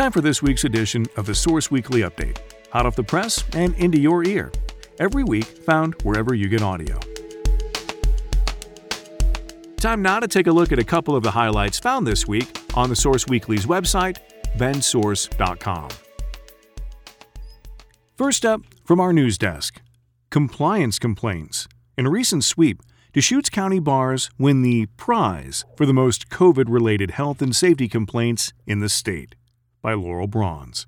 Time for this week's edition of the Source Weekly Update. Hot off the press and into your ear. Every week, found wherever you get audio. Time now to take a look at a couple of the highlights found this week on the Source Weekly's website, bendsource.com. First up, from our news desk Compliance complaints. In a recent sweep, Deschutes County bars win the prize for the most COVID related health and safety complaints in the state by Laurel Brauns.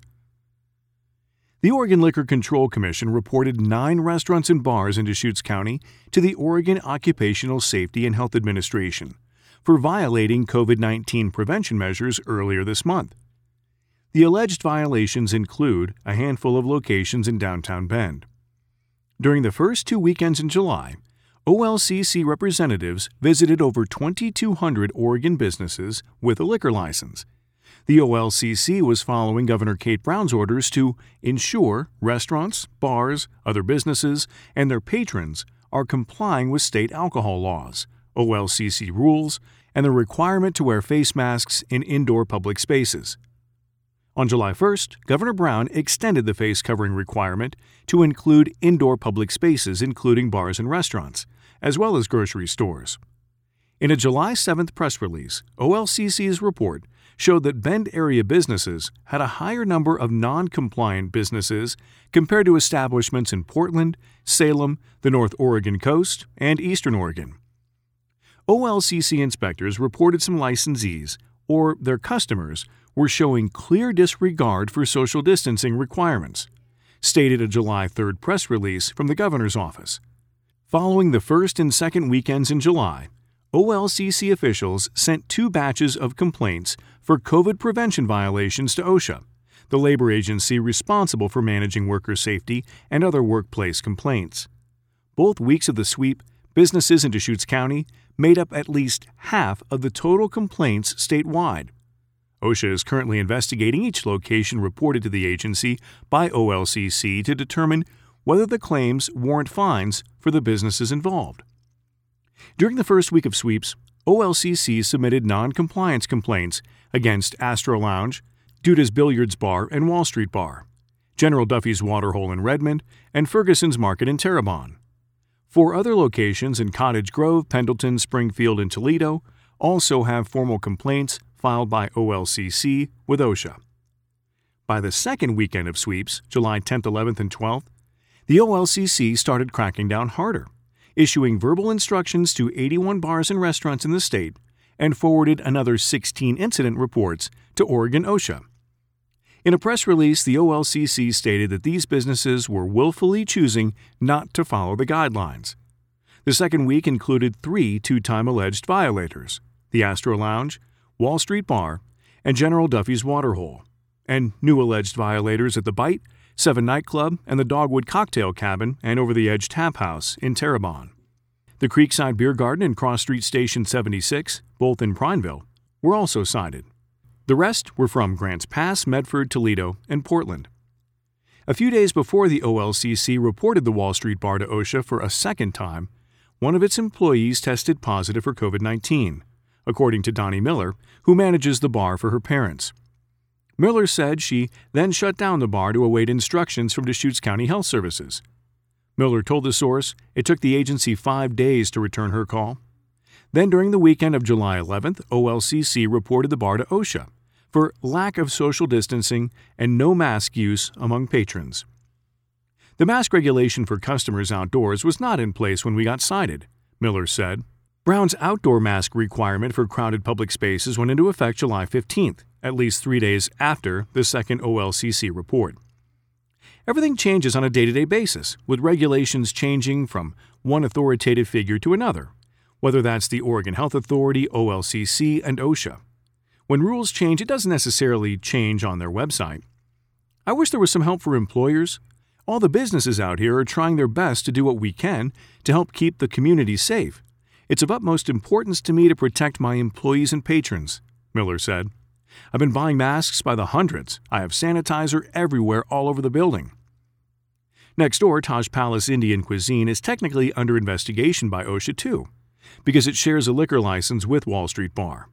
The Oregon Liquor Control Commission reported nine restaurants and bars in Deschutes County to the Oregon Occupational Safety and Health Administration for violating COVID 19 prevention measures earlier this month. The alleged violations include a handful of locations in downtown Bend. During the first two weekends in July, OLCC representatives visited over 2,200 Oregon businesses with a liquor license the OLCC was following Governor Kate Brown's orders to ensure restaurants, bars, other businesses, and their patrons are complying with state alcohol laws, OLCC rules, and the requirement to wear face masks in indoor public spaces. On July 1st, Governor Brown extended the face covering requirement to include indoor public spaces, including bars and restaurants, as well as grocery stores. In a July 7th press release, OLCC's report showed that Bend area businesses had a higher number of non compliant businesses compared to establishments in Portland, Salem, the North Oregon coast, and Eastern Oregon. OLCC inspectors reported some licensees, or their customers, were showing clear disregard for social distancing requirements, stated a July 3rd press release from the governor's office. Following the first and second weekends in July, OLCC officials sent two batches of complaints for COVID prevention violations to OSHA, the labor agency responsible for managing worker safety and other workplace complaints. Both weeks of the sweep, businesses in Deschutes County made up at least half of the total complaints statewide. OSHA is currently investigating each location reported to the agency by OLCC to determine whether the claims warrant fines for the businesses involved. During the first week of sweeps, OLCC submitted non-compliance complaints against Astro Lounge, Duda's Billiards Bar and Wall Street Bar, General Duffy's Waterhole in Redmond, and Ferguson's Market in Terrebonne. Four other locations in Cottage Grove, Pendleton, Springfield, and Toledo also have formal complaints filed by OLCC with OSHA. By the second weekend of sweeps, July 10th, 11th, and 12th, the OLCC started cracking down harder issuing verbal instructions to 81 bars and restaurants in the state and forwarded another 16 incident reports to Oregon OSHA. In a press release, the OLCC stated that these businesses were willfully choosing not to follow the guidelines. The second week included three two time alleged violators the Astro Lounge, Wall Street Bar, and General Duffy's Waterhole, and new alleged violators at the Bite, Seven Nightclub, and the Dogwood Cocktail Cabin and Over the Edge Tap House in Terrebonne. The Creekside Beer Garden and Cross Street Station 76, both in Prineville, were also cited. The rest were from Grants Pass, Medford, Toledo, and Portland. A few days before the OLCC reported the Wall Street bar to OSHA for a second time, one of its employees tested positive for COVID 19, according to Donnie Miller, who manages the bar for her parents. Miller said she then shut down the bar to await instructions from Deschutes County Health Services. Miller told the source it took the agency five days to return her call. Then, during the weekend of July 11th, OLCC reported the bar to OSHA for lack of social distancing and no mask use among patrons. The mask regulation for customers outdoors was not in place when we got cited, Miller said. Brown's outdoor mask requirement for crowded public spaces went into effect July 15th, at least three days after the second OLCC report. Everything changes on a day to day basis, with regulations changing from one authoritative figure to another, whether that's the Oregon Health Authority, OLCC, and OSHA. When rules change, it doesn't necessarily change on their website. I wish there was some help for employers. All the businesses out here are trying their best to do what we can to help keep the community safe. It's of utmost importance to me to protect my employees and patrons, Miller said. I've been buying masks by the hundreds. I have sanitizer everywhere all over the building. Next door, Taj Palace Indian Cuisine is technically under investigation by OSHA too, because it shares a liquor license with Wall Street Bar.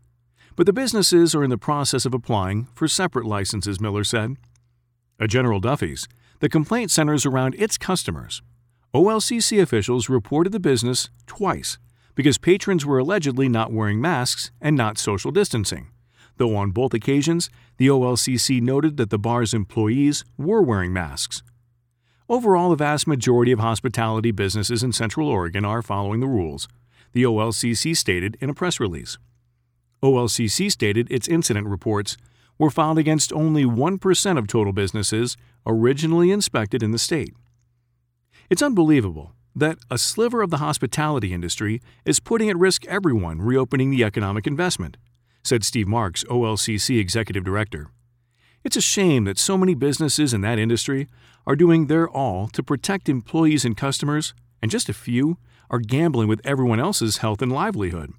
but the businesses are in the process of applying for separate licenses, Miller said. At General Duffy's, the complaint centers around its customers. OLCC officials reported the business twice because patrons were allegedly not wearing masks and not social distancing, though on both occasions, the OLCC noted that the bar's employees were wearing masks. Overall, the vast majority of hospitality businesses in Central Oregon are following the rules, the OLCC stated in a press release. OLCC stated its incident reports were filed against only 1% of total businesses originally inspected in the state. It's unbelievable that a sliver of the hospitality industry is putting at risk everyone reopening the economic investment, said Steve Marks, OLCC executive director. It's a shame that so many businesses in that industry are doing their all to protect employees and customers, and just a few are gambling with everyone else's health and livelihood.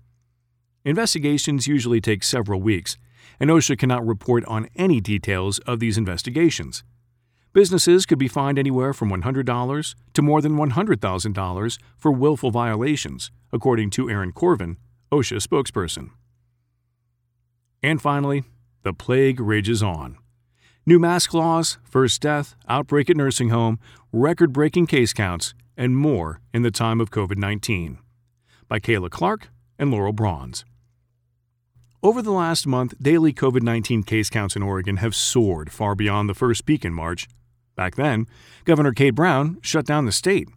Investigations usually take several weeks, and OSHA cannot report on any details of these investigations. Businesses could be fined anywhere from $100 to more than $100,000 for willful violations, according to Aaron Corvin, OSHA spokesperson. And finally, the plague rages on. New mask laws, first death, outbreak at nursing home, record breaking case counts, and more in the time of COVID 19. By Kayla Clark and Laurel Brauns. Over the last month, daily COVID 19 case counts in Oregon have soared far beyond the first peak in March. Back then, Governor Kate Brown shut down the state.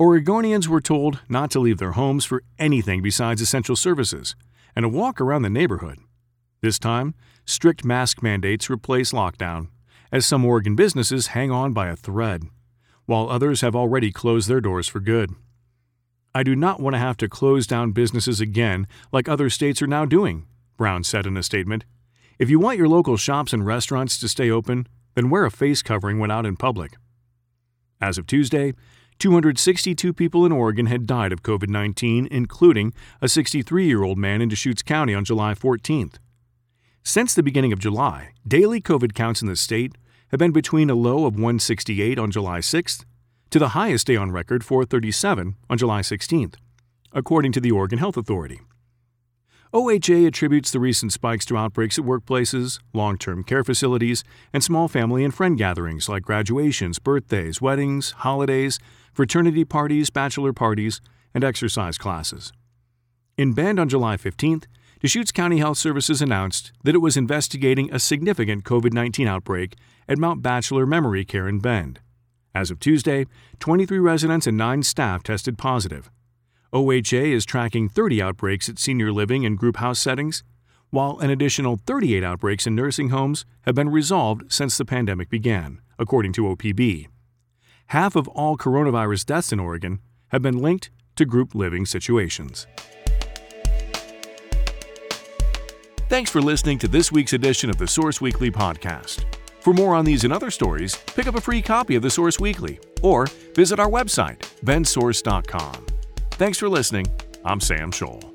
Oregonians were told not to leave their homes for anything besides essential services and a walk around the neighborhood. This time, strict mask mandates replace lockdown, as some Oregon businesses hang on by a thread, while others have already closed their doors for good. I do not want to have to close down businesses again like other states are now doing, Brown said in a statement. If you want your local shops and restaurants to stay open, then wear a face covering when out in public. As of Tuesday, 262 people in Oregon had died of COVID 19, including a 63 year old man in Deschutes County on July 14th. Since the beginning of July, daily COVID counts in the state have been between a low of 168 on July 6th to the highest day on record, 437, on July 16th, according to the Oregon Health Authority. OHA attributes the recent spikes to outbreaks at workplaces, long term care facilities, and small family and friend gatherings like graduations, birthdays, weddings, holidays, fraternity parties, bachelor parties, and exercise classes. In Bend on July 15th, Deschutes County Health Services announced that it was investigating a significant COVID 19 outbreak at Mount Bachelor Memory Care in Bend. As of Tuesday, 23 residents and 9 staff tested positive. OHA is tracking 30 outbreaks at senior living and group house settings, while an additional 38 outbreaks in nursing homes have been resolved since the pandemic began, according to OPB. Half of all coronavirus deaths in Oregon have been linked to group living situations. Thanks for listening to this week's edition of the Source Weekly podcast. For more on these and other stories, pick up a free copy of the Source Weekly or visit our website, bendsource.com. Thanks for listening. I'm Sam Scholl.